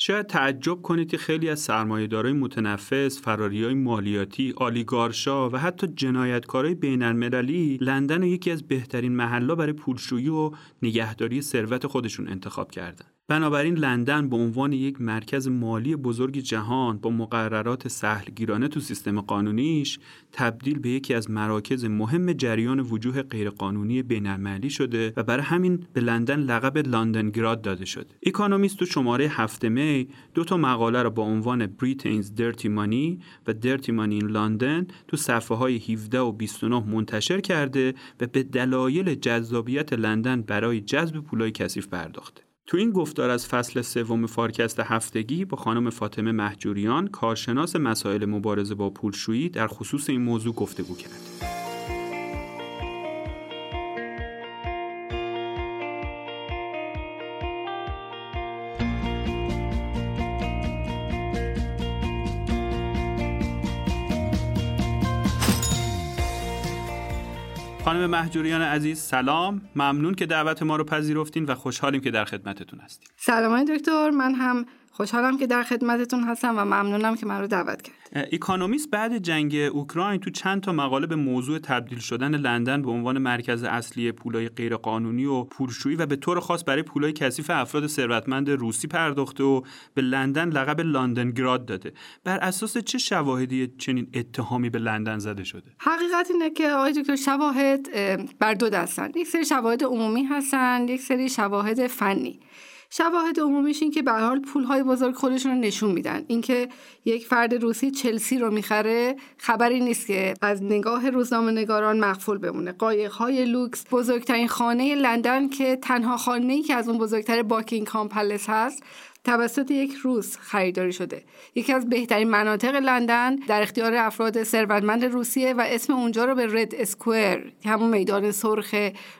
شاید تعجب کنید که خیلی از سرمایه‌دارای متنفس، های مالیاتی، آلیگارشا و حتی جنایتکارای بین‌المللی لندن یکی از بهترین محلا برای پولشویی و نگهداری ثروت خودشون انتخاب کردند. بنابراین لندن به عنوان یک مرکز مالی بزرگ جهان با مقررات سهلگیرانه تو سیستم قانونیش تبدیل به یکی از مراکز مهم جریان وجوه غیرقانونی بین‌المللی شده و برای همین به لندن لقب لندن گراد داده شده. اکونومیست تو شماره هفته می دو تا مقاله را با عنوان Britain's dirty money و dirty money in London تو صفحه های 17 و 29 منتشر کرده و به دلایل جذابیت لندن برای جذب پولای کثیف پرداخته. تو این گفتار از فصل سوم فارکست هفتگی با خانم فاطمه محجوریان کارشناس مسائل مبارزه با پولشویی در خصوص این موضوع گفتگو کرد. خانم محجوریان عزیز سلام. ممنون که دعوت ما رو پذیرفتین و خوشحالیم که در خدمتتون هستیم. سلام دکتر. من هم خوشحالم که در خدمتتون هستم و ممنونم که من رو دعوت کرد اکانومیست بعد جنگ اوکراین تو چند تا مقاله به موضوع تبدیل شدن لندن به عنوان مرکز اصلی پولای غیرقانونی و پولشویی و به طور خاص برای پولای کثیف افراد ثروتمند روسی پرداخته و به لندن لقب لندن گراد داده. بر اساس چه شواهدی چنین اتهامی به لندن زده شده؟ حقیقت اینه که آقای دکتر شواهد بر دو دستن. یک سری شواهد عمومی هستن یک سری شواهد فنی. شواهد عمومیش این که به حال های بزرگ خودشون رو نشون میدن. اینکه یک فرد روسی چلسی رو می‌خره خبری نیست که از نگاه روزنامه نگاران مغفول بمونه. قایق های لوکس بزرگترین خانه لندن که تنها خانه ای که از اون بزرگتر Buckingham Palace هست توسط یک روس خریداری شده. یکی از بهترین مناطق لندن در اختیار افراد ثروتمند روسیه و اسم اونجا رو به رد اسکوئر همون میدان سرخ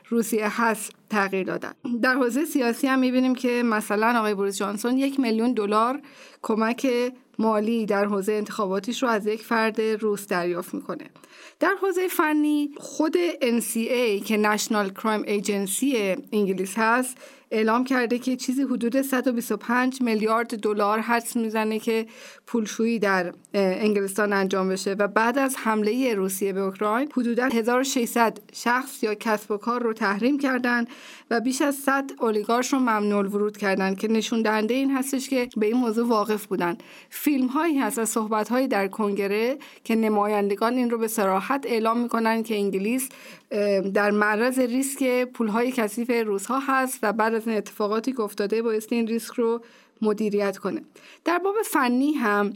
روسیه هست تغییر دادن. در حوزه سیاسی هم می‌بینیم که مثلا آقای بوریس جانسون یک میلیون دلار کمک مالی در حوزه انتخاباتیش رو از یک فرد روس دریافت می‌کنه. در حوزه فنی خود NCA که نشنال کرایم ایجنسی انگلیس هست اعلام کرده که چیزی حدود 125 میلیارد دلار حدس می‌زنه که پولشویی در انگلستان انجام بشه و بعد از حمله روسیه به اوکراین حدودا 1600 شخص یا کسب و کار رو تحریم کردن و بیش از 100 اولیگارش رو ممنوع ورود کردن که نشون دهنده این هستش که به این موضوع واقف بودن. فیلم هایی هست از صحبت هایی در کنگره که نمایندگان این رو به صراحت اعلام می‌کنن که انگلیس در معرض ریسک پولهای کثیف روس‌ها هست و بعد از این اتفاقاتی که افتاده بایستی این ریسک رو مدیریت کنه. در باب فنی هم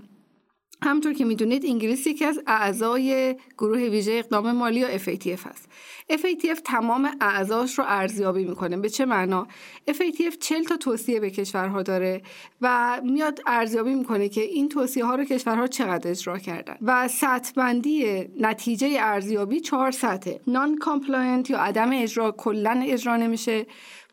همونطور که می‌دونید انگلیس یکی از اعضای گروه ویژه اقدام مالی یا FATF هست FATF تمام اعضاش رو ارزیابی می‌کنه. به چه معنا؟ FATF 40 تا توصیه به کشورها داره و میاد ارزیابی می‌کنه که این توصیه ها رو کشورها چقدر اجرا کردن. و سطح بندی نتیجه ارزیابی چهار سطحه. Non-compliant یا عدم اجرا کلا اجرا نمیشه.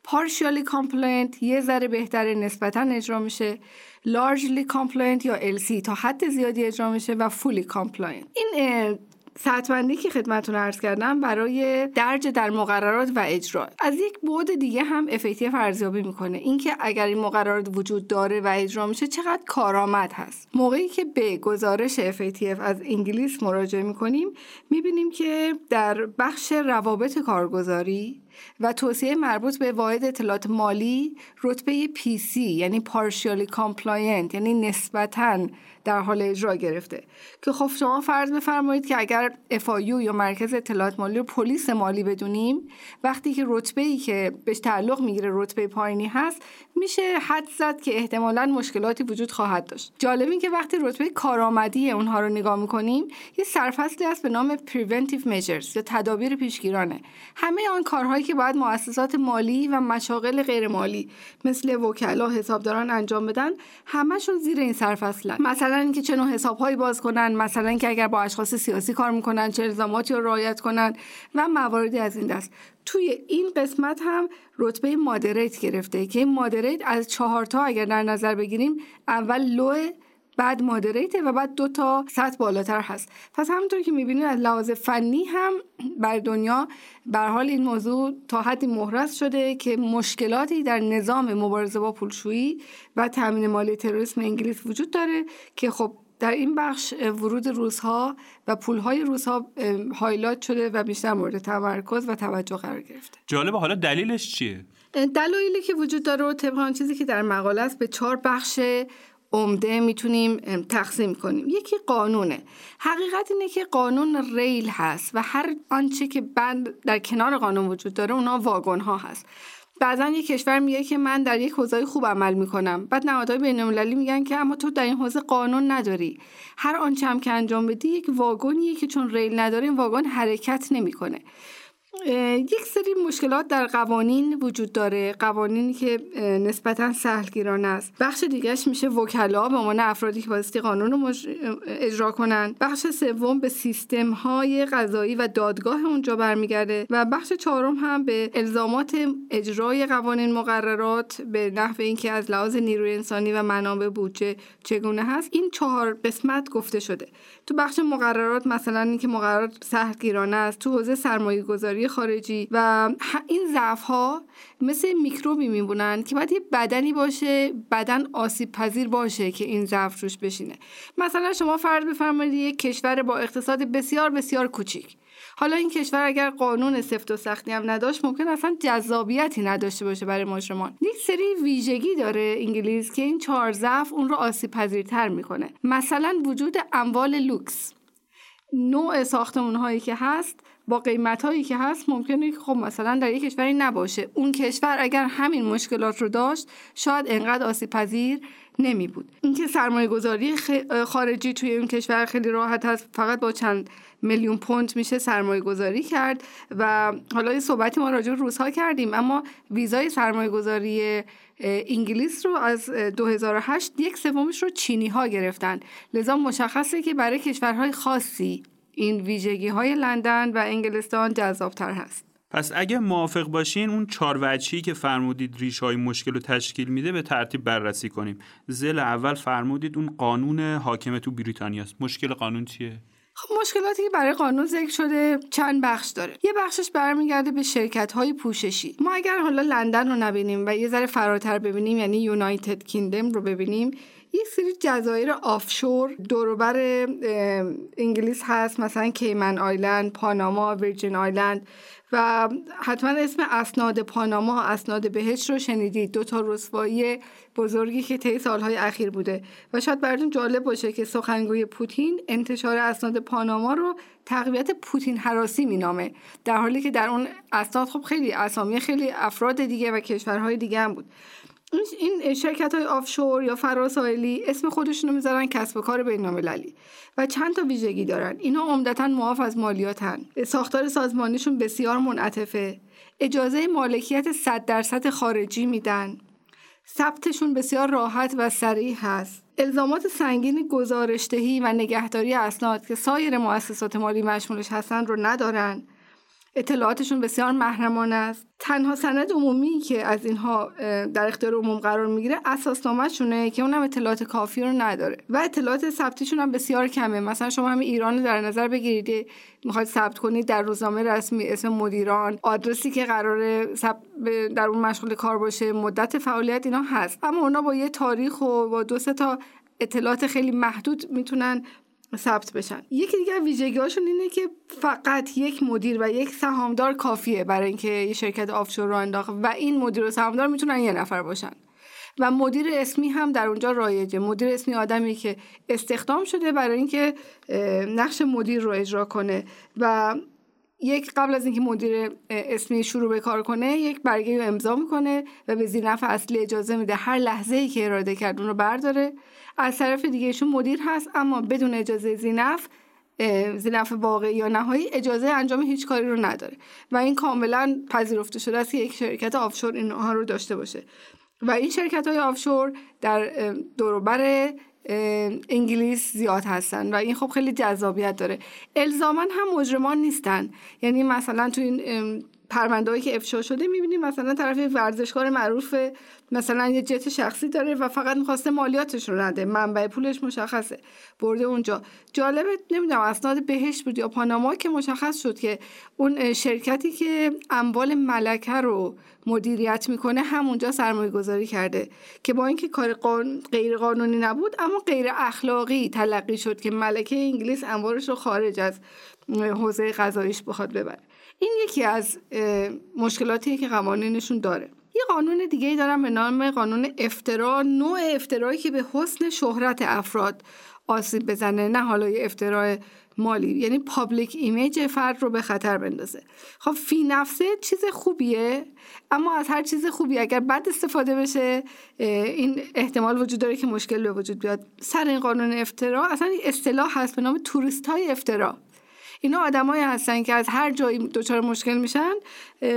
Partially compliant یه ذره بهتر نسبتا اجرا میشه. Largely compliant یا LC تا حد زیادی اجرا میشه و fully compliant. این سطبندی که خدمتون ارز کردم برای درج در مقررات و اجرا. از یک بعد دیگه هم FATF ارزیابی می‌کنه. اینکه اگر این مقررات وجود داره و اجرا میشه چقدر کارآمد هست. موقعی که به گزارش FATF از انگلیس مراجعه می‌کنیم می‌بینیم که در بخش روابط کارگزاری و توصیه مربوط به واحد اطلاعات مالی رتبه PC یعنی partially compliant یعنی نسبتاً در حال اجرا گرفته. که خب شما فرض بفرمایید که اگر FIU یا مرکز اطلاعات مالی رو پلیس مالی بدونیم وقتی که رتبه ای که بهش تعلق می‌گیره رتبه پایینی هست میشه حد زد که احتمالا مشکلاتی وجود خواهد داشت. جالب این که وقتی رتبه کارآمدی اونها رو نگاه می‌کنیم یه سرفصلی هست به نام preventive measures یا تدابیر پیشگیرانه. همه آن کارهایی که باید مؤسسات مالی و مشاغل غیر مالی مثل وکلا حسابداران انجام بدن همشون زیر این سرفصلن. مثلا اینکه چه نوع حسابهایی باز کنن مثلا اینکه اگر با اشخاص سیاسی کار می‌کنن چه الزاماتی رو رعایت کنن و مواردی از این دست. توی این قسمت هم رتبه مادریت گرفته که این مادریت از چهار تا اگر در نظر بگیریم اول لو بعد مادریته و بعد دو تا سطح بالاتر هست. پس همونطور که می‌بینید از لحاظ فنی هم بر دنیا بر حال این موضوع تا حدی مهرس شده که مشکلاتی در نظام مبارزه با پولشویی و تامین مالی تروریسم انگلیس وجود داره که خب در این بخش ورود روزها و پولهای روزها هایلات شده و بیشتر مورد تمرکز و توجه قرار گرفته. جالبه حالا دلیلش چیه؟ دلایلی که وجود داره و طبق چیزی که در مقاله است به چهار بخش عمده می‌تونیم تقسیم کنیم. یکی قانونه. حقیقت اینه که قانون ریل هست و هر آنچه که بند در کنار قانون وجود داره اونا واگن ها هست. بعضا یک کشور میگه که من در یک حوزه خوب عمل می‌کنم. بعد نهادهای بینالمللی میگن که اما تو در این حوزه قانون نداری. هر آنچه هم که انجام بدی یک واگنیه که چون ریل نداره این واگن حرکت نمی‌کنه. یک سری مشکلات در قوانین وجود داره. قوانینی که نسبتا سهلگیرانه است. بخش دیگهش میشه وکلا به عنوان افرادی که بایستی قانون رو اجرا کنن. بخش سوم به سیستم های قضایی و دادگاه اونجا برمیگرده و بخش چهارم هم به الزامات اجرای قوانین مقررات به نحو اینکه از لحاظ نیروی انسانی و منابع بودجه چگونه هست. این چهار قسمت گفته شده. تو بخش مقررات مثلا اینکه مقررات سهلگیرانه است. تو حوزه سرمایه گذاری خارجی و این ضعف ها مثل میکروبی میمونن که باید یه بدنی باشه بدن آسیب پذیر باشه که این ضعف روش بشینه. مثلا شما فرض بفرمایید یک کشور با اقتصاد بسیار بسیار کوچیک. حالا این کشور اگر قانون سفت و سختی هم نداشت ممکن اصلا جذابیتی نداشته باشه برای مجرمان یک سری ویژگی داره انگلیس که این چهار ضعف اون رو آسیب پذیرتر می‌کنه. مثلا وجود اموال لوکس. نوع ساختمون هایی که هست با قیمت هایی که هست ممکنه خب مثلا در یک کشوری نباشه. اون کشور اگر همین مشکلات رو داشت شاید انقدر آسیب پذیر نمی بود اینکه سرمایه گذاری خارجی توی اون کشور خیلی راحت هست فقط با چند میلیون پوند میشه سرمایه گذاری کرد و حالا این صحبتی ما راجع روزها کردیم اما ویزای سرمایه گذاری انگلیس رو از 2008 یک سومش رو چینی ها گرفتن. لذا مشخصه که برای کشورهای خاصی این ویژگی های لندن و انگلستان جذابتر هست. پس اگه موافق باشین اون چهار وجهی که فرمودید ریش های مشکل رو تشکیل میده به ترتیب بررسی کنیم. زل اول فرمودید اون قانون حاکم تو بریتانیاست. مشکل قانون چیه؟ خب مشکلاتی که برای قانون ذکر شده چند بخش داره. یه بخشش برمیگرده به شرکت های پوششی. ما اگر حالا لندن رو نبینیم و یه ذره فراتر ببینیم یعنی یونایتد کیندم رو ببینیم یک سری جزایر آفشور دوروبر انگلیس هست مثلا کیمن آیلند پاناما ویرجین آیلند و حتما اسم اسناد پاناما اسناد بهش رو شنیدید. دو تا رسوایی بزرگی که طی سالهای اخیر بوده. و شاید براتون جالب باشه که سخنگوی پوتین انتشار اسناد پاناما رو تقویت پوتین حراسی مینامه. در حالی که در اون اسناد خب خیلی اسامی خیلی افراد دیگه و کشورهای دیگه هم بود. این شرکت های آفشور یا فراسایلی اسم خودشون رو می‌ذارن کسب و کار بین و چند تا ویژگی دارن. اینا عمدتا معاف از مالیاتن. ساختار سازمانیشون بسیار منعطفه. اجازه مالکیت 100 درصد خارجی میدن. ثبتشون بسیار راحت و سریع هست. الزامات سنگین گزارشدهی و نگهداری اسناد که سایر مؤسسات مالی مشمولش هستن رو ندارن. اطلاعاتشون بسیار محرمانه است. تنها سند عمومی که از اینها در اختیار عموم قرار می‌گیره اساسنامهشونه که اونم اطلاعات کافی رو نداره و اطلاعات ثبتیشون هم بسیار کمه. مثلا شما همین ایران رو در نظر بگیرید می‌خواید ثبت کنید در روزنامه رسمی اسم مدیران آدرسی که قرار در اون مشغول کار باشه مدت فعالیت اینا هست. اما اونا با یه تاریخ و با دو تا اطلاعات خیلی محدود می‌تونن ثبت بشن. یکی دیگه ویژگیهاشون اینه که فقط یک مدیر و یک سهامدار کافیه برای اینکه یه شرکت آفشور رو انداخت و این مدیر و سهامدار می‌تونن یه نفر باشن. و مدیر اسمی هم در اونجا رایجه. مدیر اسمی آدمی که استخدام شده برای اینکه نقش مدیر رو اجرا کنه و یک قبل از اینکه مدیر اسمی شروع به کار کنه یک برگه رو امضا می‌کنه و به زینف اصلی اجازه میده. هر لحظه ای که اراده کرد اون رو برداره. از طرف دیگهشون مدیر هست اما بدون اجازه زینف زینف واقعی یا نهایی اجازه انجام هیچ کاری رو نداره. و این کاملا پذیرفته شده است که یک شرکت آفشور اینها رو داشته باشه. و این شرکت های آفشور در دوروبر انگلیس زیاد هستن و این خب خیلی جذابیت داره. الزاما هم مجرمان نیستن. یعنی مثلا تو این پروندهایی که افشا شده می‌بینیم. مثلا طرف ورزشکار معروف مثلا یه جت شخصی داره و فقط می‌خواسته مالیاتش رو نده. منبع پولش مشخصه. برده اونجا. جالبه نمی‌دونم اسناد بهش بود یا پاناما که مشخص شد که اون شرکتی که اموال ملکه رو مدیریت می‌کنه همونجا سرمایه گذاری کرده که با اینکه کار غیر قانونی نبود اما غیر اخلاقی تلقی شد که ملکه انگلیس اموالش رو خارج از حوزه قضاییش بخواد ببره. این یکی از مشکلاتیه که قوانینشون داره. یه قانون دیگه ای دارن به نام قانون افترا. نوع افترایی که به حسن شهرت افراد آسیب بزنه. نه حالا یه افترا مالی یعنی public image فرد رو به خطر بندازه. خب فی نفسه چیز خوبیه اما از هر چیز خوبی اگر بد استفاده بشه این احتمال وجود داره که مشکل به وجود بیاد. سر این قانون افترا اصلا اصطلاح هست به نام توریست های افترا. اینا آدمایی هستن که از هر جایی دچار مشکل میشن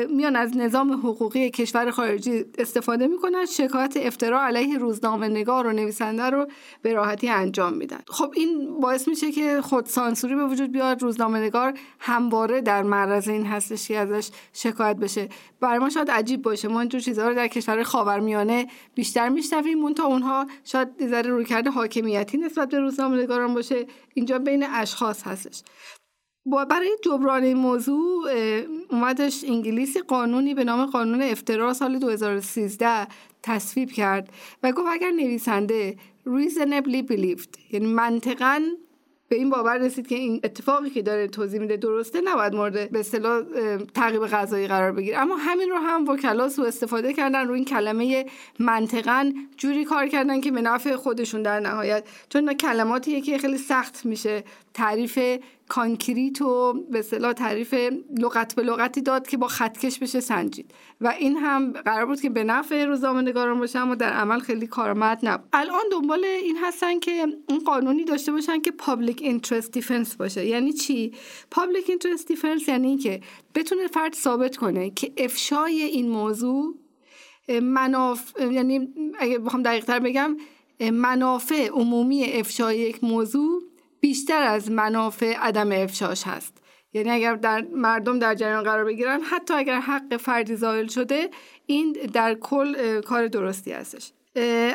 میان از نظام حقوقی کشور خارجی استفاده می‌کنن شکایت افترا علیه روزنامه نگار و نویسنده رو به راحتی انجام میدن. خب این باعث میشه که خود سانسوری به وجود بیاد روزنامه نگار همواره در معرض این هستش که ازش شکایت بشه. برای ما شاید عجیب باشه. ما اینجور چیزها رو در کشور خاورمیانه بیشتر میشنویم. مون تا اونها شاید ذره روی کرده حاکمیتی نسبت به روزنامه نگاران باشه. اینجا بین اشخاص هستش. برای جبران این موضوع اومدش انگلیسی قانونی به نام قانون افترا سال 2013 تصویب کرد و گفت اگر نویسنده reasonably believed یعنی منطقا به این باور رسید که این اتفاقی که داره توضیح میده درسته نباید مورد به اصطلاح تعقیب قضایی قرار بگیره. اما همین رو هم وکلا سوءاستفاده کردن روی این کلمه منطقا جوری کار کردن که به نفع خودشون در نهایت چون کلماتیه که خیلی سخت میشه تعریف concrete و به اصطلاح تعریف لغت به لغتی داد که با خطکش بشه سنجید. و این هم قرار بود که به نفع نگاران باشه اما در عمل خیلی کارآمد نبود. الان دنبال این هستن که این قانونی داشته باشن که public interest defence باشه. یعنی چی؟ public interest defence یعنی اینکه بتونه فرد ثابت کنه که افشای این موضوع مناف یعنی اگه بخوام دقیق تر بگم منافع عمومی افشای یک موضوع بیشتر از منافع عدم افشاش هست. یعنی اگر در مردم در جریان قرار بگیرن حتی اگر حق فردی زائل شده این در کل کار درستی هستش.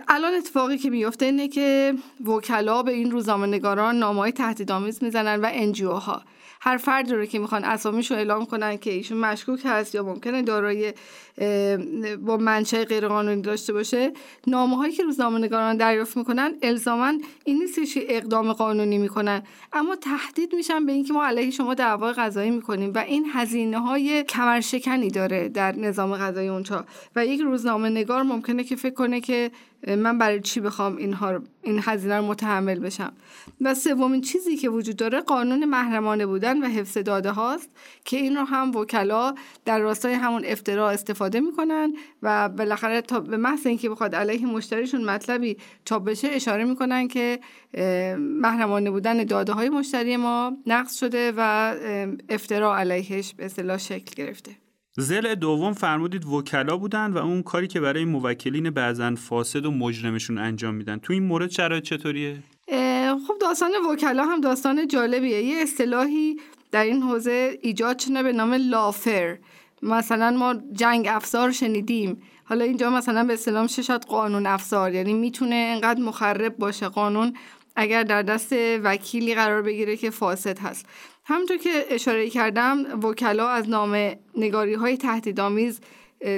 الان اتفاقی که میفته اینه که وکلا به این روزنامه نگاران نامهای تهدیدآمیز می‌زنن و انجیو ها هر فردی رو که می‌خوان اسامیش رو اعلام کنن که ایشون مشکوک هست یا ممکنه دارای با منشأ غیرقانونی داشته باشه. نامه هایی که روزنامه نگاران دریافت می‌کنن الزاما این نیست که اقدام قانونی می‌کنن. اما تهدید میشن به اینکه ما علیه شما دعوای قضایی می‌کنیم و این هزینه های کمرشکنی داره در نظام قضایی اونجا. و یک روزنامه نگار ممکنه که فکر کنه که من برای چی بخوام اینها این هزینه رو متحمل بشم. و سومین چیزی که وجود داره قانون محرمانه بودن و حفظ داده هاست که این رو هم وکلا در راستای همون افترا استفاده می‌کنن و بالاخره تا به محض اینکه بخواد علیه مشتریشون مطلبی چاپ بشه اشاره می‌کنن که محرمانه بودن داده های مشتری ما نقص شده و افترا علیهش به اصطلاح شکل گرفته. زل دوم فرمودید وکلا بودن و اون کاری که برای موکلین بعضا فاسد و مجرمشون انجام میدن. تو این مورد شرایط چطوریه؟ خب داستان وکلا هم داستان جالبیه. یه اصطلاحی در این حوزه ایجاد شده به نام لافر. مثلا ما جنگ افزار شنیدیم. حالا اینجا مثلا به اسلام شد قانون افزار؟ یعنی می‌تونه انقدر مخرب باشه قانون اگر در دست وکیلی قرار بگیره که فاسد هست. همونطور که اشاره کردم وکلا از نام نگاری های تهدیدآمیز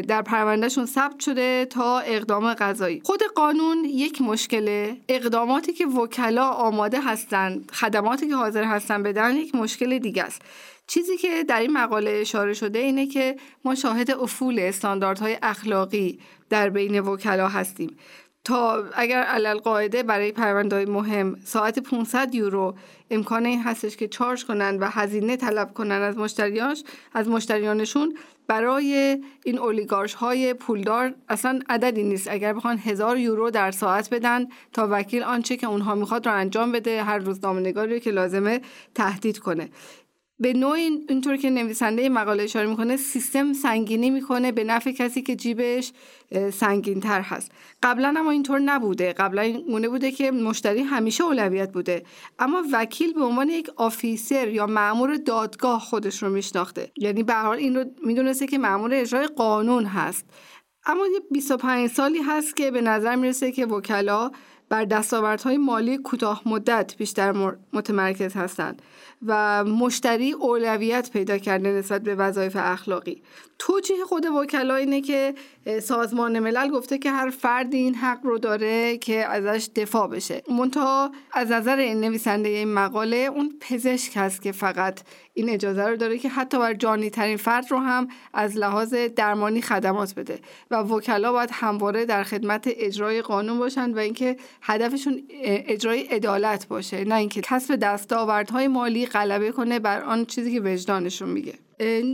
در پروندهشون ثبت شده تا اقدام قضایی. خود قانون یک مشکله. اقداماتی که وکلا آماده هستند خدماتی که حاضر هستن بدن یک مشکل دیگه است. چیزی که در این مقاله اشاره شده اینه که ما شاهد افول استانداردهای اخلاقی در بین وکلا هستیم. تا اگر علل قاعده برای پروندهای مهم ساعت 500 یورو امکان این هستش که چارج کنن و هزینه طلب کنن از مشتریاش از مشتریانشون برای این اولیگارش های پولدار اصلا عددی نیست. اگر بخوان هزار یورو در ساعت بدن تا وکیل آنچه که اونها می‌خواد رو انجام بده هر روز نامنگاری که لازمه تهدید کنه. به نوعی اینطور که نویسنده مقاله اشاره می‌کنه سیستم سنگینی می‌کنه به نفع کسی که جیبش سنگین تر هست. قبلا اما اینطور نبوده. قبلا این بوده که مشتری همیشه اولویت بوده. اما وکیل به عنوان یک آفیسر یا مأمور دادگاه خودش رو میشناخته. یعنی به حال این رو می‌دونسته که مأمور اجرای قانون هست. اما یه 25 سالی هست که به نظر می‌رسه که وکلا بر دستاوردهای مالی کوتاه مدت بیشتر متمرکز هستند و مشتری اولویت پیدا کرده نسبت به وظایف اخلاقی. توجیه خود وکلا اینه که سازمان ملل گفته که هر فردی این حق رو داره که ازش دفاع بشه. منتها از نظر این نویسنده این مقاله اون پزشک هست که فقط این اجازه رو داره که حتی بر جانی ترین فرد رو هم از لحاظ درمانی خدمات بده. و وکلا باید همواره در خدمت اجرای قانون باشند و اینکه هدفشون اجرای عدالت باشه نه اینکه کسب دستاوردهای مالی غلبه کنه بر آن چیزی که وجدانشون میگه.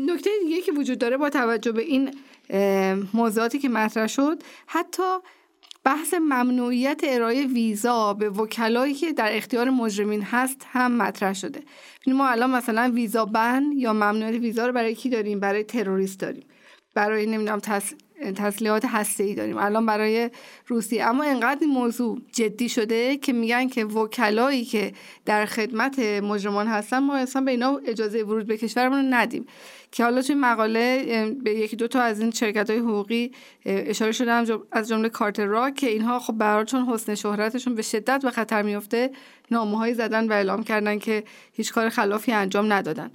نکته دیگه که وجود داره با توجه به این موضوعاتی که مطرح شد حتی بحث ممنوعیت ارائه ویزا به وکلایی که در اختیار مجرمین هست هم مطرح شده. ما الان مثلا ویزا بن یا ممنوعیت ویزا رو برای کی داریم؟ برای تروریست داریم. برای نمی‌دونم تسلیحات هسته ای داریم. الان برای روسیه اما انقدر این موضوع جدی شده که میگن که وکلایی که در خدمت مجرمان هستن ما اصلا به اینا اجازه ورود به کشورمون ندیم. که حالا توی مقاله به یکی دو تا از این شرکت های حقوقی اشاره شده از جمله کارت را که اینها خب برای چون حسن شهرتشون به شدت به خطر میفته نامه زدن و اعلام کردن که هیچ کار خلافی انجام ندادن.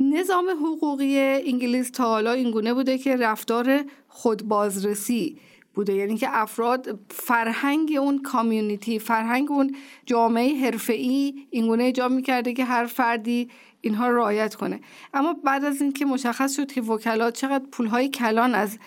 نظام حقوقی انگلیس تا حالا اینگونه بوده که رفتار خودبازرسی بوده. یعنی که افراد فرهنگ اون کامیونیتی فرهنگ اون جامعه حرفه‌ای اینگونه ایجاب می‌کرده که هر فردی اینها رعایت کنه. اما بعد از اینکه مشخص شد که وکلات چقدر پولهای کلان از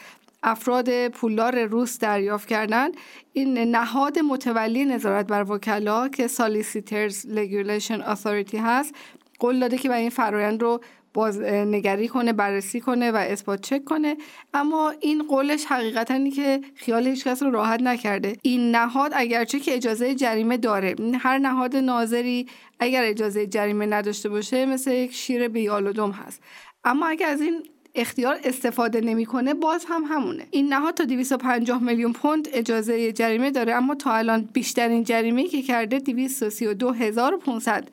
افراد پولدار روس دریافت کردن این نهاد متولی نظارت بر وکلا که Solicitors Regulation Authority هست قول داده که برای این فرایند رو باز نگری کنه بررسی کنه و اثبات چک کنه. اما این قولش حقیقتا اینه که خیال هیچ کس رو راحت نکرده. این نهاد اگرچه که اجازه جریمه داره. هر نهاد ناظری اگر اجازه جریمه نداشته باشه مثل یک شیر بی‌یال‌ودم هست. اما اگر از این اختیار استفاده نمی‌کنه باز هم همونه. این نهاد تا 250 میلیون پوند اجازه جریمه داره اما تا الان بیشترین جریمه که کرده 232500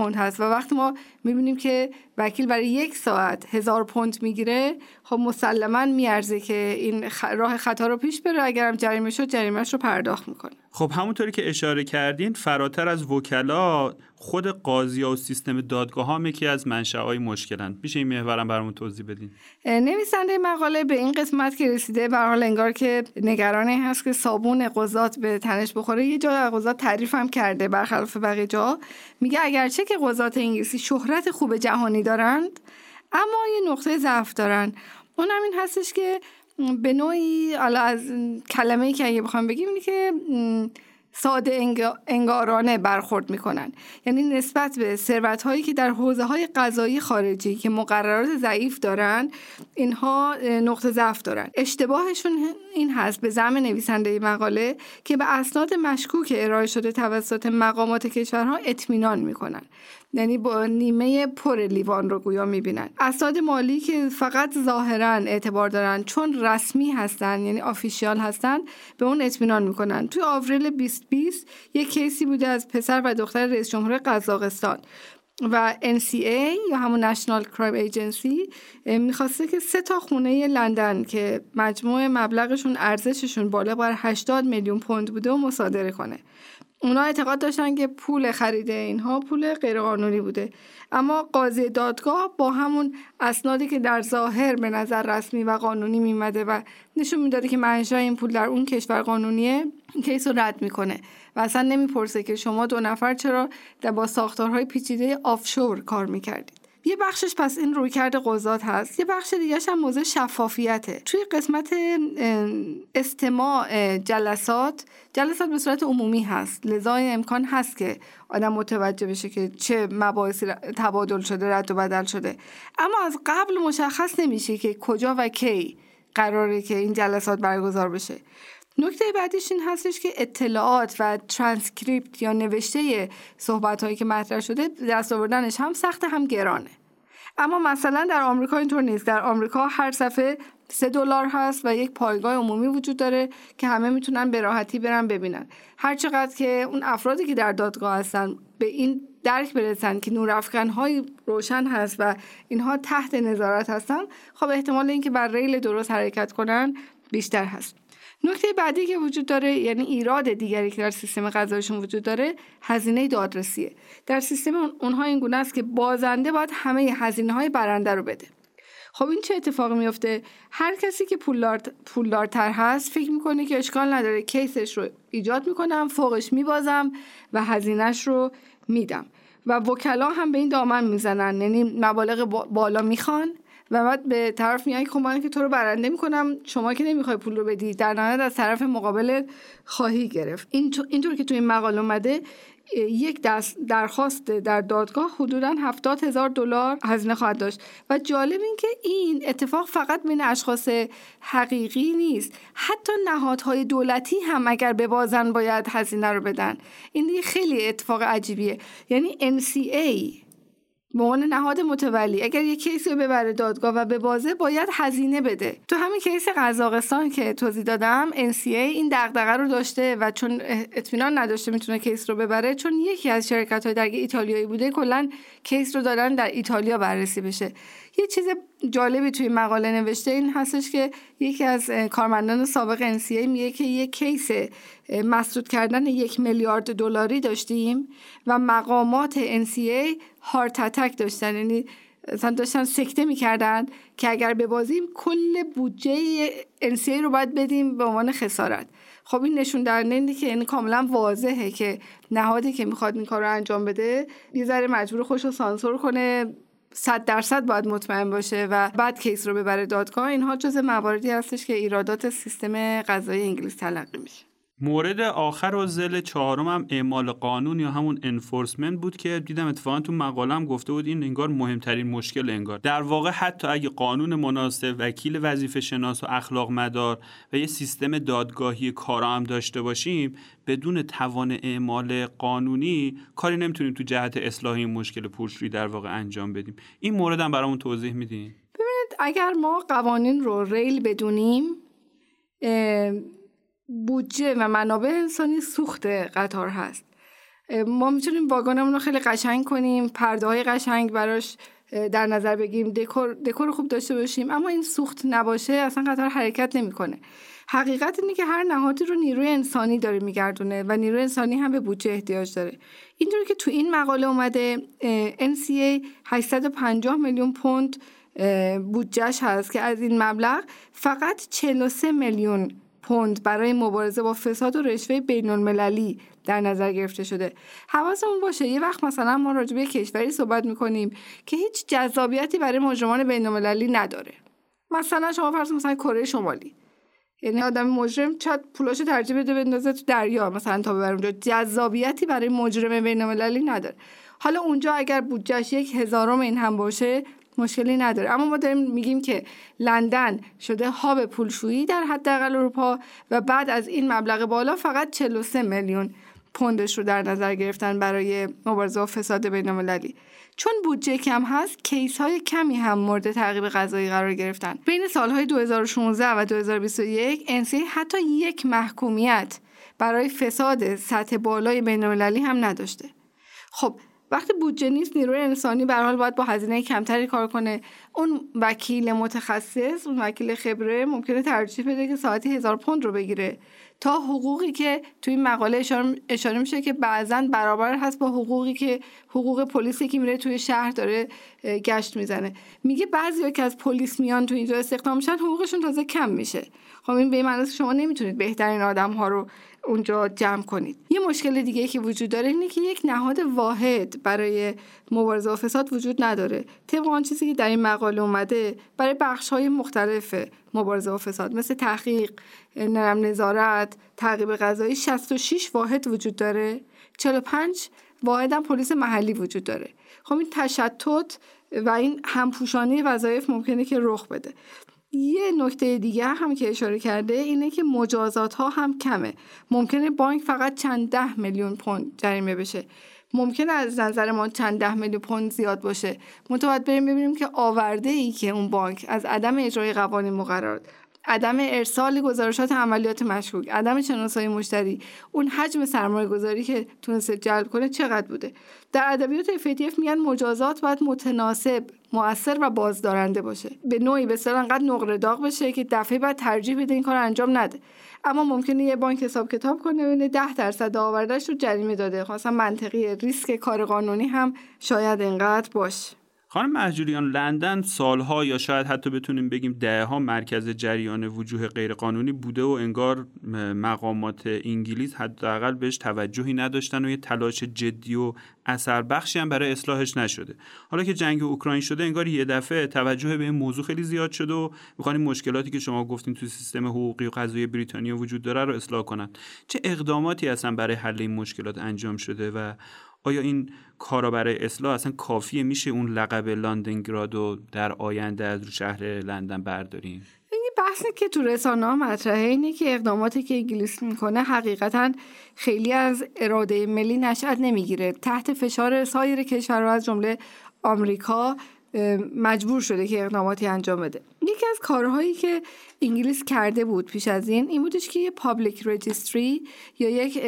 پوند هست و وقتی ما می‌بینیم که وکیل برای یک ساعت هزار پوند می‌گیره خب مسلما میارزه که این راه خطا رو پیش بره. اگرم جریمه شد جریمهش رو پرداخت می‌کنه. خب همونطوری که اشاره کردین فراتر از وکلا خود قاضی و سیستم دادگاه هم یکی از های مشکلند میشه این محورم برامون توضیح بدین؟ نویسنده مقاله به این قسمت که رسیده به حال انگار که نگرانی هست که صابون قضات به تنش بخوره. یه جا قضات تعریف هم کرده برخلاف بقیه جا. میگه اگرچه که قضات انگلیسی شهرت خوب جهانی دارند اما یه نقطه ضعف دارن اونم این هستش که به نوعی از کلمه که اگه بخوام بگیم اینه که ساده انگارانه برخورد می‌کنن. یعنی نسبت به ثروت هایی که در حوزه های غذایی خارجی که مقررات ضعیف دارن اینها نقطه ضعف دارن. اشتباهشون این هست به زم نویسنده مقاله که به اسناد مشکوک ارائه شده توسط مقامات کشورها اطمینان می‌کنن. یعنی با نیمه پر لیوان رو گویا می‌بینن. اسناد مالی که فقط ظاهرا اعتبار دارن چون رسمی هستن یعنی آفیشیال هستن به اون اطمینان می‌کنن. توی آوریل 2020 یک کیسی بوده از پسر و دختر رئیس جمهور قزاقستان. و NCA یا همون National Crime Agency می‌خواسته که سه تا خونه لندن که مجموع مبلغشون ارزششون بالا بر 80 میلیون پوند بوده و مصادره کنه. اونا اعتقاد داشتن که پول خرید اینها پول غیرقانونی بوده. اما قاضی دادگاه با همون اسنادی که در ظاهر به نظر رسمی و قانونی میمده و نشون می‌داده که منشأ این پول در اون کشور قانونیه کیس رو رد می‌کنه و اصلا نمی‌پرسه که شما دو نفر چرا با ساختارهای پیچیده آفشور کار می‌کردید. یه بخشش پس این رویکرد قضات هست. یه بخش دیگه هم موضوع شفافیته. توی قسمت استماع جلسات جلسات به صورت عمومی هست. لذا امکان هست که آدم متوجه بشه که چه مباحثی تبادل شده رد و بدل شده. اما از قبل مشخص نمیشه که کجا و کی قراره که این جلسات برگزار بشه. نکته بعدیش این هستش که اطلاعات و ترانسکریپت یا نوشته صحبت هایی که مطرح شده دست آوردنش هم سخت هم گرانه. اما مثلا در آمریکا اینطور نیست. در آمریکا هر صفحه سه دلار هست و یک پایگاه عمومی وجود داره که همه می‌تونن به راحتی برن ببینن. هر چقدر که اون افرادی که در دادگاه هستن به این درک برسن که نورافکن های روشن هست و اینها تحت نظارت هستن خب احتمال اینکه بر ریل درست حرکت کنن بیشتر هست. نکته بعدی که وجود داره یعنی ایراد دیگری که در سیستم قضاییشون وجود داره هزینه دادرسیه. در سیستم اونها این گونه است که بازنده باید همه هزینه های برنده رو بده. خب این چه اتفاقی میفته هر کسی که پولدار پولدارتر هست فکر می‌کنه که اشکال نداره کیسش رو ایجاد می‌کنم فوقش میبازم و هزینهش رو میدم. و وکلا هم به این دامن می‌زنن یعنی مبالغ بالا می‌خوان و بعد به طرف که خب که تو رو برنده می‌کنم شما که نمی‌خوای پول رو بدی. در نهایت از طرف مقابل خواهی گرفت. اینطور که تو این مقال اومده یک درخواست در دادگاه حدودا هفتاد هزار دلار هزینه خواهد داشت. و جالب این که این اتفاق فقط بین اشخاص حقیقی نیست. حتی نهادهای دولتی هم اگر به بازن باید هزینه رو بدن. این خیلی اتفاق عجیبیه. یعنی NCA به عنوان نهاد متولی اگر یک کیسی رو ببره دادگاه و به بازه باید هزینه بده. تو همین کیس قزاقستان که توضیح دادم NCA این دغدغه رو داشته و چون اطمینان نداشته می‌تونه کیس رو ببره چون یکی از شرکت های ایتالیایی بوده کلا کیس رو دادن در ایتالیا بررسی بشه. یه چیز جالبی توی مقاله نوشته این هستش که یکی از کارمندان سابق NCA میگه که یک کیس مسدود کردن یک میلیارد دلاری داشتیم و مقامات NCA هارت اتک داشتن. یعنی مثلا داشتن سکته می‌کردن که اگر ببازیم کل بودجه NCA رو باید بدیم به عنوان خسارت. خب این نشون در که یعنی کاملا واضحه که نهادی که می‌خواد این کار رو انجام بده یه ذره مجبور خوش رو سانسور کنه صد درصد باید مطمئن باشه و بعد کیس رو ببره دادگاه. اینها جز مواردی هستش که ایرادات سیستم قضایی انگلیس تلقی میشه. مورد آخر و زل چهارم هم اعمال قانون یا همون انفورسمنت بود که دیدم اتفاقا تو مقالم گفته بود این انگار مهمترین مشکل انگار. در واقع حتی اگه قانون مناسب وکیل وظیفه شناس و اخلاق مدار و یه سیستم دادگاهی کارا هم داشته باشیم بدون توان اعمال قانونی کاری نمی‌تونیم تو جهت اصلاح این مشکل پولشویی در واقع انجام بدیم. این مورد هم برامون توضیح میدین؟ ببینید اگر ما قوانین رو ریل بدونیم بودجه و منابع انسانی سوخت قطار هست. ما می‌تونیم واگنمون رو خیلی قشنگ کنیم پرده های قشنگ براش در نظر بگیریم دکور, دکور خوب داشته باشیم اما این سوخت نباشه اصلا قطار حرکت نمی‌کنه. حقیقت اینه که هر نهادی رو نیروی انسانی داره میگردونه و نیروی انسانی هم به بودجه احتیاج داره. اینطوری که تو این مقاله اومده NCA 850 میلیون پوند بودجهش هست که از این مبلغ فقط 43 میلیون پوند برای مبارزه با فساد و رشوه بین المللی در نظر گرفته شده. حواسمون باشه یه وقت مثلا ما راجع به کشوری صحبت می‌کنیم که هیچ جذابیتی برای مجرمان بین المللی نداره. مثلا شما فرض مثلا کره شمالی. یعنی آدم مجرم چت پولاشو ترجیح بده بندازه تو دریا مثلا تا ببر اونجا. جذابیتی برای مجرم بین المللی نداره. حالا اونجا اگر بودجهش یک هزارم این هم باشه مشکلی نداره. اما ما داریم میگیم که لندن شده هاب پولشویی در حداقل اروپا و بعد از این مبلغ بالا فقط 43 میلیون پوندش رو در نظر گرفتن برای مبارزه با فساد بین المللی چون بودجه کم هست کیس های کمی هم مورد تعقیب قضایی قرار گرفتن. بین سالهای 2016 و 2021 انسی حتی یک محکومیت برای فساد سطح بالای بین المللی هم نداشته. خب وقتی بودجه نیست نیروی انسانی به حال باید با هزینه کمتری کار کنه. اون وکیل متخصص اون وکیل خبره ممکنه ترجیح بده که ساعتی هزار پوند رو بگیره. تا حقوقی که توی این مقاله اشاره, اشاره میشه که بعضا برابر هست با حقوقی که حقوق پلیسی که میره توی شهر داره گشت می‌زنه. میگه بعضی که از پلیس میان تو اینجا استخدام میشن حقوقشون تازه کم میشه. خب این به معنی شما نمی‌تونید بهترین آدم ها رو اونجا جمع کنید. یه مشکل دیگه که وجود داره اینه که یک نهاد واحد برای مبارزه با فساد وجود نداره. طبق آن چیزی که در این مقاله اومده برای بخش های مختلف مبارزه با فساد مثل تحقیق نرم نظارت تعقیب غذایی 66 واحد وجود داره. 45 واحد هم پلیس محلی وجود داره. خب این تشتت و این همپوشانی وظایف ممکنه که رخ بده. یه نکته دیگه هم که اشاره کرده اینه که مجازات ها هم کمه. ممکنه بانک فقط چند ده میلیون پوند جریمه بشه. ممکن از نظر ما چند ده میلیون پوند زیاد باشه. منتها بریم ببینیم که آورده ای که اون بانک از عدم اجرای قوانین مقررات عدم ارسال گزارشات عملیات مشکوک عدم شناسایی مشتری اون حجم سرمایه گذاری که تونسته جلب کنه چقدر بوده؟ در ادبیات FATF میگن مجازات باید متناسب مؤثر و بازدارنده باشه. به نوعی به انقدر نقره داغ بشه که دفعه بعد ترجیح بده این کار انجام نده. اما ممکنه یه بانک حساب کتاب کنه ببینه ده درصد آوردهش رو جریمه داده. خاصا منطقی ریسک کار قانونی هم شاید انقدر باشه. خانم محجوریان لندن سالها یا شاید حتی بتونیم بگیم ها مرکز جریان وجوه غیرقانونی بوده و انگار مقامات انگلیس حداقل بهش توجهی نداشتن و یه تلاش جدی و اثر بخشی هم برای اصلاحش نشده. حالا که جنگ اوکراین شده انگار یه دفعه توجه به این موضوع خیلی زیاد شده و می‌خوان مشکلاتی که شما گفتین تو سیستم حقوقی و قضایی بریتانیا وجود داره رو اصلاح کنن. چه اقداماتی اصلا برای حل این مشکلات انجام شده و آیا این کارا برای اصلاح اصلا کافیه؟ میشه اون لقب لندنگراد رو در آینده از رو شهر لندن برداریم؟ این بحثی که تو رسانه ها مطرحه اینه که اقداماتی که انگلیس می‌کنه حقیقتا خیلی از اراده ملی نشأت نمی‌گیره. تحت فشار سایر کشورها از جمله آمریکا مجبور شده که اقداماتی انجام بده. یکی از کارهایی که انگلیس کرده بود پیش از این این بودش که یه پابلیک رجیستری یا یک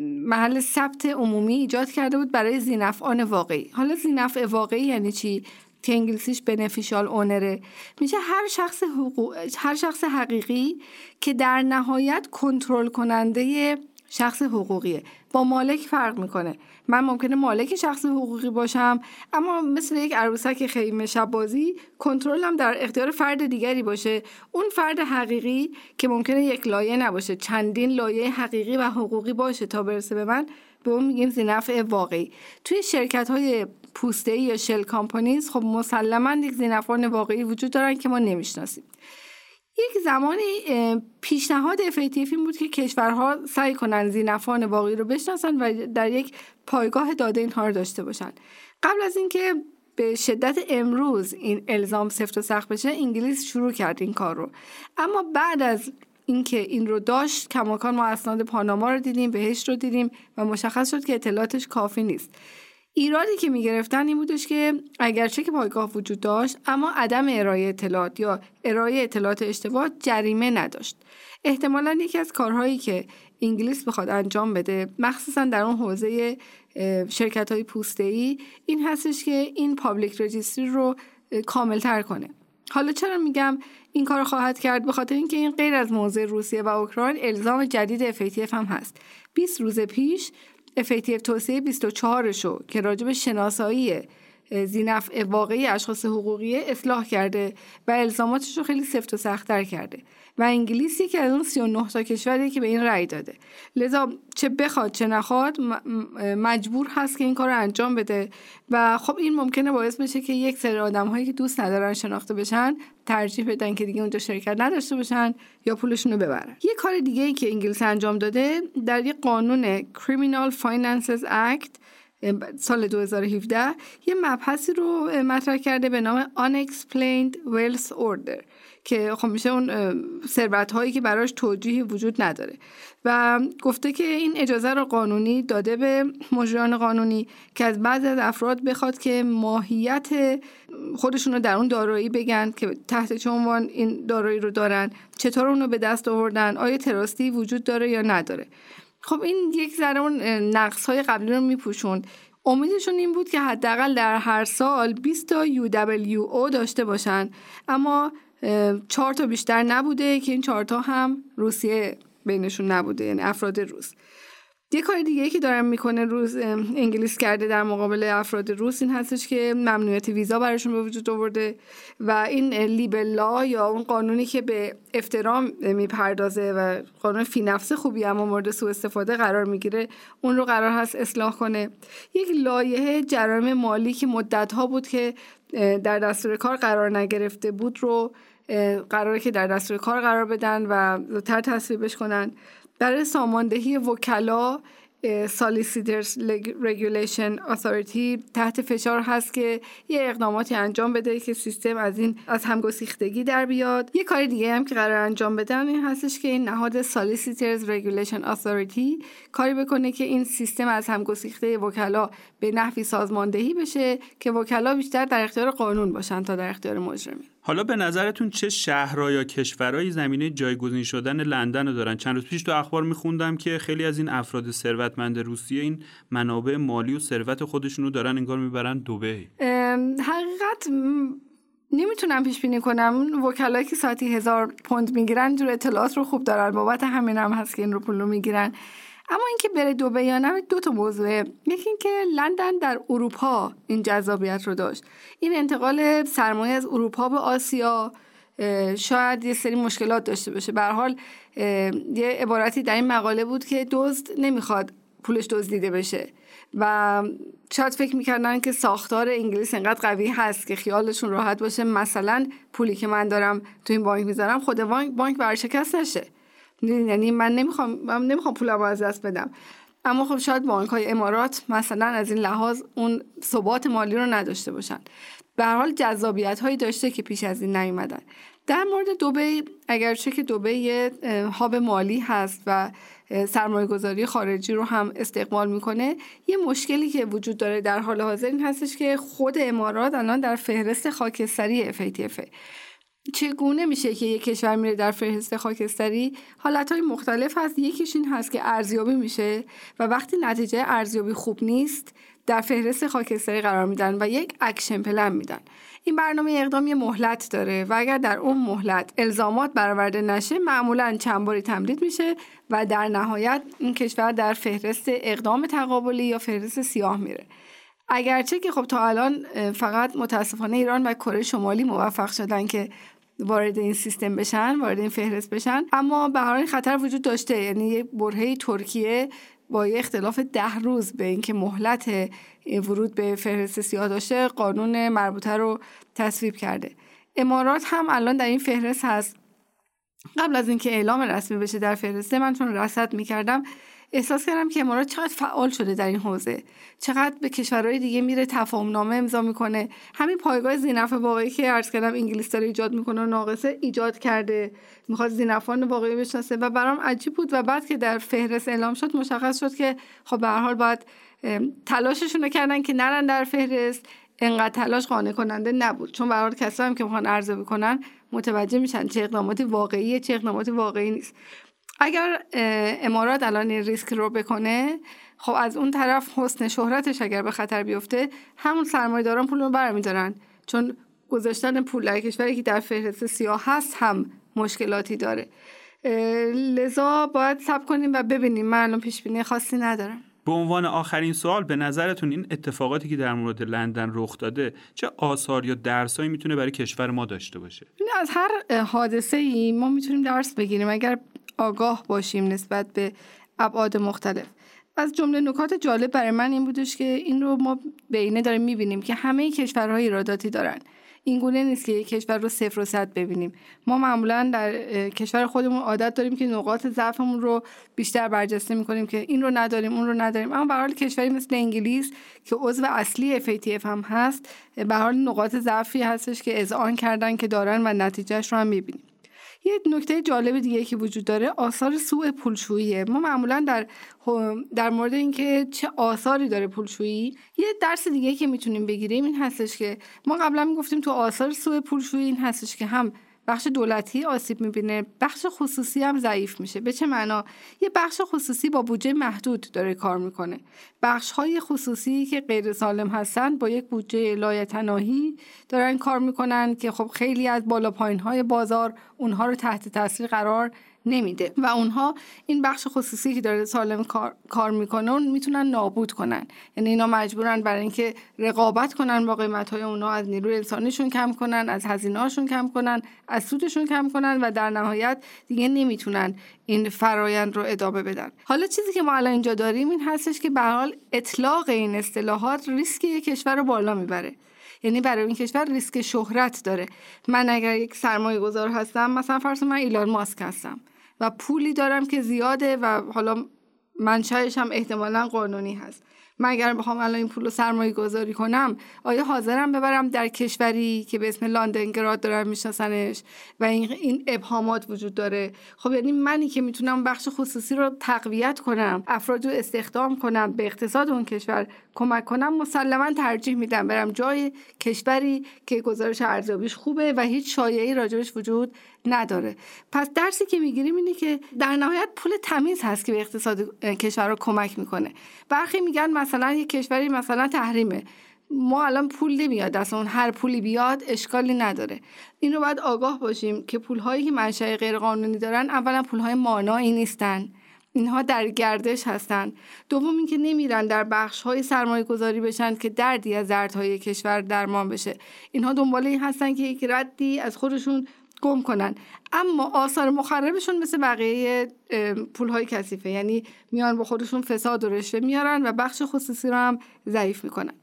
محل ثبت عمومی ایجاد کرده بود برای زینفعان واقعی. حالا زینفع واقعی یعنی چی؟ که انگلیسیش بنفیشال اونره میشه هر شخص حقوق... هر شخص حقیقی که در نهایت کنترل کننده شخص حقوقیه. با مالک فرق می‌کنه. من ممکنه مالک شخص حقوقی باشم اما مثل یک عروسک خیمه شب بازی کنترلم در اختیار فرد دیگری باشه. اون فرد حقیقی که ممکنه یک لایه نباشه چندین لایه حقیقی و حقوقی باشه تا برسه به من به اون میگیم زینفع واقعی. توی شرکت های پوسته یا شل کامپانیز خب مسلما یک زینفعان واقعی وجود دارن که ما نمی‌شناسیم. یک زمانی پیشنهاد FATF این بود که کشورها سعی کنن زینفان واقعی رو بشناسن و در یک پایگاه داده اینها رو داشته باشن. قبل از اینکه به شدت امروز این الزام سفت و سخت بشه انگلیس شروع کرد این کار رو. اما بعد از اینکه این رو داشت کماکان ما اسناد پاناما رو دیدیم بهش رو دیدیم و مشخص شد که اطلاعاتش کافی نیست. ایرادی که می‌گرفتن این بودش که اگرچه که پایگاه وجود داشت اما عدم ارائه اطلاعات یا ارائه اطلاعات اشتباه جریمه نداشت. احتمالا یکی از کارهایی که انگلیس بخواد انجام بده مخصوصا در اون حوزه شرکت های پوسته ای این هستش که این public registry رو کامل تر کنه. حالا چرا میگم این کار خواهد کرد؟ به خاطر اینکه این غیر از موضع روسیه و اوکراین الزام جدید FATF هم هست. 20 روز پیش FATF توصیه 24 شو که راجع به شناسایی زینف واقعی اشخاص حقوقی اصلاح کرده و الزاماتش رو خیلی سفت و سختتر کرده. و انگلیس یکی از اون 39 تا کشوری که به این رأی داده. لذا چه بخواد چه نخواد مجبور هست که این کار رو انجام بده. و خب این ممکنه باعث بشه که یک سری آدم هایی که دوست ندارن شناخته بشن ترجیح بدن که دیگه اونجا شرکت نداشته باشن یا پولشون رو ببرن. یه کار دیگه ای که انگلیس انجام داده در یک قانون Criminal Finances Act سال 2017 یه مبحثی رو مطرح کرده به نام Unexplained Wealth Order که خب میشه اون ثروت هایی که براش توجیهی وجود نداره. و گفته که این اجازه رو قانونی داده به مجریان قانونی که از بعضی از افراد بخواد که ماهیت خودشون رو در اون دارایی بگن که تحت چه عنوان این دارایی رو دارن چطور اون رو به دست آوردن آیا تراستی وجود داره یا نداره. خب این یک ذره اون نقص های قبلی رو میپوشوند. امیدشون این بود که حداقل در هر سال 20 تا UWO داشته باشن. اما چهار تا بیشتر نبوده که این چهار تا هم روسیه بینشون نبوده یعنی افراد روس. یه کار دیگه که دارم می‌کنه روز انگلیس کرده در مقابل افراد روس این هستش که ممنوعیت ویزا براشون به وجود آورده و این لیبلا یا اون قانونی که به افترام می‌پردازه و قانون فی نفس خوبی اما مورد سوء استفاده قرار می‌گیره اون رو قرار هست اصلاح کنه. یک لایه جرایم مالی که مدت ها بود که در دستور کار قرار نگرفته بود رو قراره که در دستور کار قرار بدن و زودتر تصویبش کنن. برای ساماندهی وکلا Solicitors Regulation Authority تحت فشار هست که یه اقداماتی انجام بده که سیستم از این ازهم‌گسیختگی در بیاد. یه کار دیگه هم که قرار انجام بدن این هستش که این نهاد Solicitors Regulation Authority کاری بکنه که این سیستم ازهم‌گسیخته وکلا به نحوی سازماندهی بشه که وکلا بیشتر در اختیار قانون باشن تا در اختیار مجرمین. حالا به نظرتون چه شهرها یا کشورهای زمینه جایگزین شدن لندن رو دارن؟ چند روز پیش تو اخبار میخوندم که خیلی از این افراد ثروتمند روسیه این منابع مالی و ثروت خودشون رو دارن انگار می‌برن دبی. حقیقت نمی‌تونم پیش بینی کنم وکلایی که ساعتی هزار پوند می‌گیرن جور اطلاعات رو خوب دارن. بابت همین هم هست که این رو پولو می‌گیرن. اما اینکه بره دبی یا نه دو تا موضوعه. یکی اینکه لندن در اروپا این جذابیت رو داشت. این انتقال سرمایه از اروپا به آسیا شاید یه سری مشکلات داشته باشه. به حال یه عبارتی در این مقاله بود که دزد نمی‌خواد پولش دزدیده بشه. و شاید فکر می‌کردن که ساختار انگلیس انقدر قوی هست که خیالشون راحت باشه. مثلا پولی که من دارم تو این بانک می‌ذارم خود بانک بانک ورشکست نشه. یعنی من نمی‌خوام من نمی‌خوام پولم از دست بدم. اما خب شاید بانک های امارات مثلا از این لحاظ اون ثبات مالی رو نداشته باشن. به هر حال جذابیت هایی داشته که پیش از این نیومدن. در مورد دبی اگرچه که دبی یه هاب مالی هست و سرمایه گذاری خارجی رو هم استقبال می‌کنه یه مشکلی که وجود داره در حال حاضر این هستش که خود امارات الان در فهرست خاکستری FATF چگونه میشه که یک کشور میره در فهرست خاکستری؟ حالت های مختلف هست. یکیش این هست که ارزیابی میشه و وقتی نتیجه ارزیابی خوب نیست در فهرست خاکستری قرار میدن و یک action plan میدن. این برنامه اقدام یه مهلت داره و اگر در اون مهلت الزامات برآورده نشه معمولا چند باری تمدید میشه و در نهایت این کشور در فهرست اقدام تقابلی یا فهرست سیاه میره. اگرچه که خب تا الان فقط متاسفانه ایران و کره شمالی موفق شدن که وارد این سیستم بشن وارد این فهرست بشن. اما به هر حال خطر وجود داشته. یعنی یه برهه ترکیه با یه اختلاف ده روز به اینکه مهلت ورود به فهرست سیاه داشته قانون مربوطه رو تصویب کرده. امارات هم الان در این فهرست هست. قبل از اینکه اعلام رسمی بشه در فهرسته من چون رصد می‌کردم احساس کردم که امارات چقدر فعال شده در این حوزه. چقدر به کشورهای دیگه میره تفاهم نامه امضا می‌کنه. همین پایگاه زینف واقعی که عرض کردم انگلیس داره ایجاد می‌کنه و ناقصه ایجاد کرده. می‌خواد زینفان واقعی بشناسه و برام عجیب بود و بعد که در فهرست اعلام شد مشخص شد که خب به هر حال باید تلاششون رو کردن که نرن در فهرست. انقدر تلاش قانع کننده نبود. چون برای کسایی که می‌خوان ارزیابی کنن متوجه میشن چه اقداماتی واقعیه چه اقداماتی واقعی نیست. اگر امارات الان این ریسک رو بکنه خب از اون طرف حسن شهرتش اگر به خطر بیفته همون سرمایه‌داران پول رو برمیدارن. چون گذاشتن پول در کشوری که در فهرست سیاه هست هم مشکلاتی داره. لذا باید سب کنیم و ببینیم. من الان پیش بینی خاصی ندارم. به عنوان آخرین سوال به نظرتون این اتفاقاتی که در مورد لندن رخ داده چه آثار یا درسایی می‌تونه برای کشور ما داشته باشه؟ از هر حادثه ای ما می‌تونیم درس بگیریم. اگر آگاه باشیم نسبت به ابعاد مختلف. از جمله نکات جالب برای من این بودش که این رو ما بینه داریم می‌بینیم که همه کشورهای ایراداتی دارن. این گونه نیست که یک کشور رو صفر و صد ببینیم. ما معمولا در کشور خودمون عادت داریم که نقاط ضعفمون رو بیشتر برجسته می‌کنیم که این رو نداریم اون رو نداریم. اما به کشوری مثل انگلیس که عضو اصلی FATF هم هست به حال نقاط ضعفی هستش که اذعان کردن که دارن و نتیجهش رو هم می‌بینیم. یه نکته جالب دیگه که وجود داره آثار سوء پولشوییه. ما معمولا در در مورد اینکه چه آثاری داره پولشویی یه درس دیگه که می‌تونیم بگیریم این هستش که ما قبلا می‌گفتیم تو آثار سوء پولشویی این هستش که هم بخش دولتی آسیب می‌بینه. بخش خصوصی هم ضعیف میشه. به چه معنا؟ یه بخش خصوصی با بودجه محدود داره کار می‌کنه. بخش های خصوصی که غیر سالم هستن با یک بودجه لایتناهی دارن کار می‌کنن که خب خیلی از بالا پایین های بازار اونها رو تحت تاثیر قرار نمیده. و اونها این بخش خصوصی که داره سالم کار, کار می‌کنه اون می‌تونن نابود کنن. یعنی اینا مجبورن برای اینکه رقابت کنن با قیمت های اونها از نیروی انسانیشون کم کنن از هزینه کم کنن از سودشون کم کنن و در نهایت دیگه نمی‌تونن این فرایند رو ادامه بدن. حالا چیزی که ما الان اینجا داریم این هستش که به حال اطلاق این اصطلاحات ریسک کشور رو بالا می‌بره. یعنی برای این کشور ریسک شهرت داره. من اگر یک سرمایه گذار هستم مثلا فرض من ایلان ماسک هستم. و پولی دارم که زیاده و حالا منشأش هم احتمالا قانونی هست. من اگر بخوام الان این پول رو سرمایه گذاری کنم آیا حاضرم ببرم در کشوری که به اسم لاندنگراد دارن میشناسنش و این, این ابهامات وجود داره؟ خب یعنی منی که می‌تونم بخش خصوصی رو تقویت کنم افراد رو استخدام کنم به اقتصاد اون کشور کمک کنم مسلما ترجیح میدم برم جای کشوری که گزارش ارزیابیش خوبه و هیچ شایعی راجبش وجود نداره. پس درسی که می‌گیریم اینه که در نهایت پول تمیز هست که به اقتصاد کشور رو کمک می‌کنه. برخی میگن مثلا یک کشوری مثلا تحریمه. ما الان پول نمیاد دست اون هر پولی بیاد اشکالی نداره. این رو باید آگاه باشیم که پول هایی که منشأ غیرقانونی دارن اولا پول های مانایی نیستن. اینها در گردش هستند. دوم اینکه نمیرن در بخش های سرمایه گذاری بشن که دردی از دردهای کشور درمان بشه. اینها دنبال این هستن که یک ردی از خودشون گم کنن. اما آثار مخربشون مثل بقیه پول های کثیفه. یعنی میان با خودشون فساد و رشوه میارن و بخش خصوصی رو هم ضعیف می‌کنن.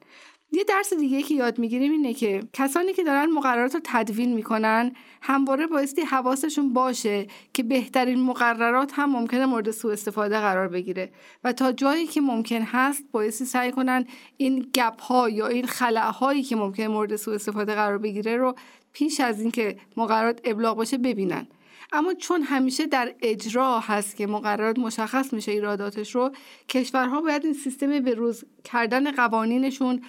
یه درس دیگه که یاد می‌گیریم اینه که کسانی که دارن مقررات رو تدوین می‌کنن همواره بایستی حواسشون باشه که بهترین مقررات هم ممکنه مورد سوء استفاده قرار بگیره. و تا جایی که ممکن هست بایستی سعی کنن این گپ ها یا این خلع هایی که ممکنه مورد سوء استفاده قرار بگیره رو پیش از اینکه مقررات ابلاغ باشه ببینن. اما چون همیشه در اجرا هست که مقررات مشخص میشه ایراداتش رو کشورها باید این سیستم روز کردن قوانینشون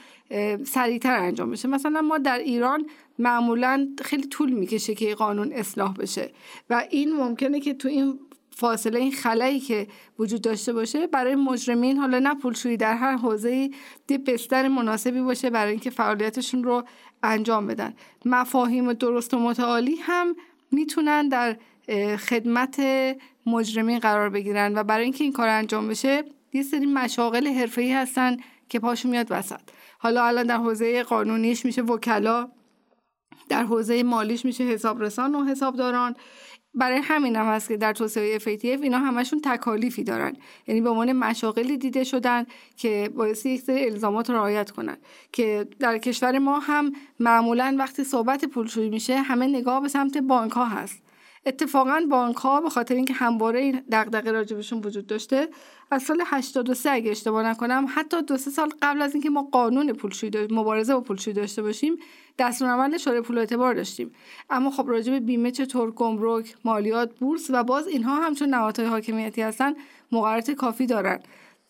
سریعتر انجام بشه. مثلا ما در ایران معمولا خیلی طول می‌کشه که قانون اصلاح بشه و این ممکنه که تو این فاصله این خلایی که وجود داشته باشه برای مجرمین حالا نه پولشویی در هر حوزه دی بستر مناسبی باشه برای اینکه فعالیتشون رو انجام بدن. مفاهیم درست و متعالی هم می‌تونن در خدمت مجرمین قرار بگیرن و برای اینکه این کار انجام بشه یه سری مشاغل حرفه‌ای هستن که پاشو میاد وسط. حالا الان در حوزه قانونیش میشه وکلا در حوزه مالیش میشه حسابرسان و حسابداران. برای همین هم هست که در توسعه FATF اینا همشون تکالیفی دارن. یعنی به عنوان مشاغلی دیده شدن که باعث یک سری الزامات رعایت کنن. که در کشور ما هم معمولا وقتی صحبت پولشویی میشه همه نگاه به سمت بانک ها هست. اتفاقا بانک ها به خاطر اینکه همواره این دغدغه راجبشون وجود داشته از سال 83 اگه اشتباه نکنم حتی دو سه سال قبل از اینکه ما قانون پولشویی مبارزه با پولشویی داشته باشیم دستورالعمل شورای پول اعتبار داشتیم. اما خب راجع به بیمه چطور گمرک مالیات بورس و باز اینها همچون نهادهای حاکمیتی هستن مقررات کافی دارن.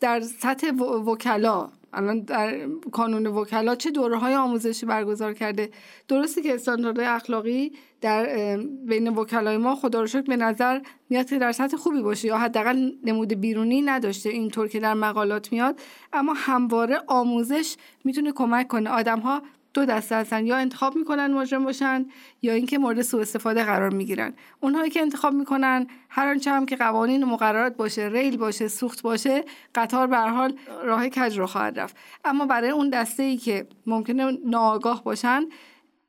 در سطح وکلا الان در کانون وکلا چه دوره های آموزشی برگزار کرده؟ درسته که استانداردهای اخلاقی در بین وکلای ما خدا رو شکر به نظر میاد که در سطح خوبی باشه یا حداقل نمود بیرونی نداشته اینطور که در مقالات میاد اما همواره آموزش می‌تونه کمک کنه. آدم ها دو دسته هستن. یا انتخاب می‌کنن مجرم باشن یا اینکه مورد سوء استفاده قرار می‌گیرن. اونهایی که انتخاب می‌کنن هر آنچه هم که قوانین و مقررات باشه ریل باشه سوخت باشه قطار به حال راه کج رو خواهد رفت. اما برای اون دسته ای که ممکنه ناآگاه باشن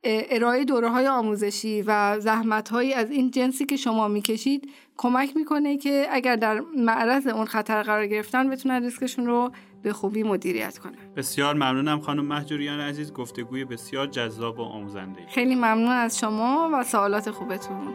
ارائه دوره های آموزشی و زحمت هایی از این جنسی که شما می‌کشید کمک می‌کنه که اگر در معرض اون خطر قرار گرفتن بتونن ریسکشون رو به خوبی مدیریت کنن بسیار ممنونم خانم محجوریان عزیز. گفتگوی بسیار جذاب و آموزنده خیلی ممنون از شما و سوالات خوبتون.